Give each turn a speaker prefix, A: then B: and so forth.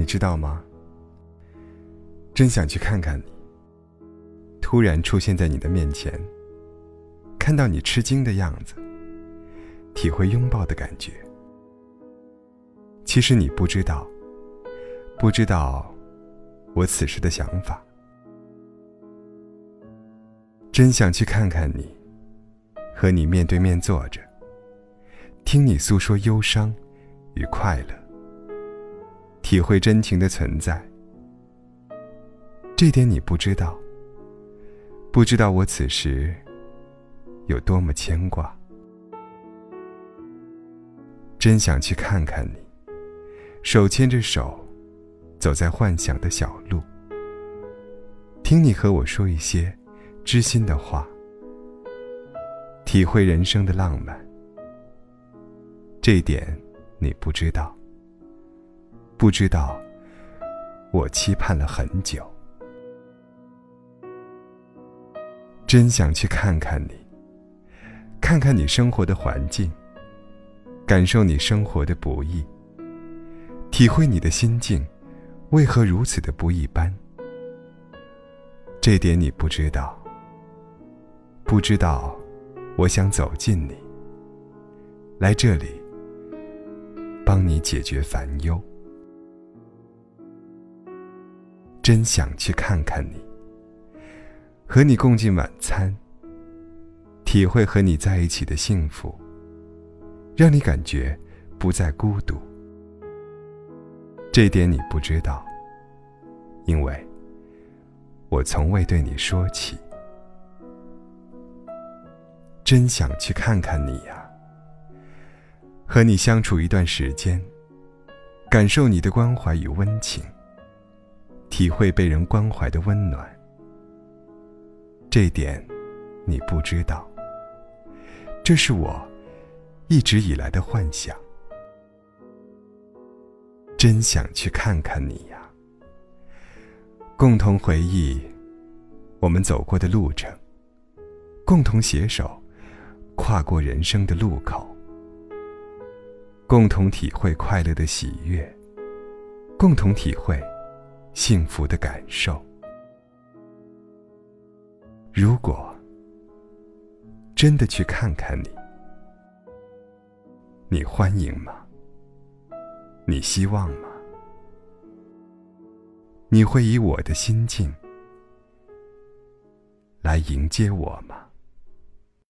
A: 你知道吗？真想去看看你。突然出现在你的面前，看到你吃惊的样子，体会拥抱的感觉。其实你不知道，不知道我此时的想法。真想去看看你，和你面对面坐着，听你诉说忧伤与快乐，体会真情的存在。这点你不知道，不知道我此时有多么牵挂。真想去看看你，手牵着手，走在幻想的小路，听你和我说一些知心的话，体会人生的浪漫。这点你不知道，不知道我期盼了很久。真想去看看你，看看你生活的环境，感受你生活的不易，体会你的心境为何如此的不一般。这点你不知道，不知道，我想走近你，来这里帮你解决烦忧。真想去看看你。和你共进晚餐，体会和你在一起的幸福，让你感觉不再孤独。这点你不知道，因为我从未对你说起。真想去看看你呀，和你相处一段时间，感受你的关怀与温情，体会被人关怀的温暖。这点，你不知道。这是我一直以来的幻想。真想去看看你呀！共同回忆我们走过的路程，共同携手跨过人生的路口，共同体会快乐的喜悦，共同体会幸福的感受。如果真的去看看你，你欢迎吗？你希望吗？你会以我的心境来迎接我吗？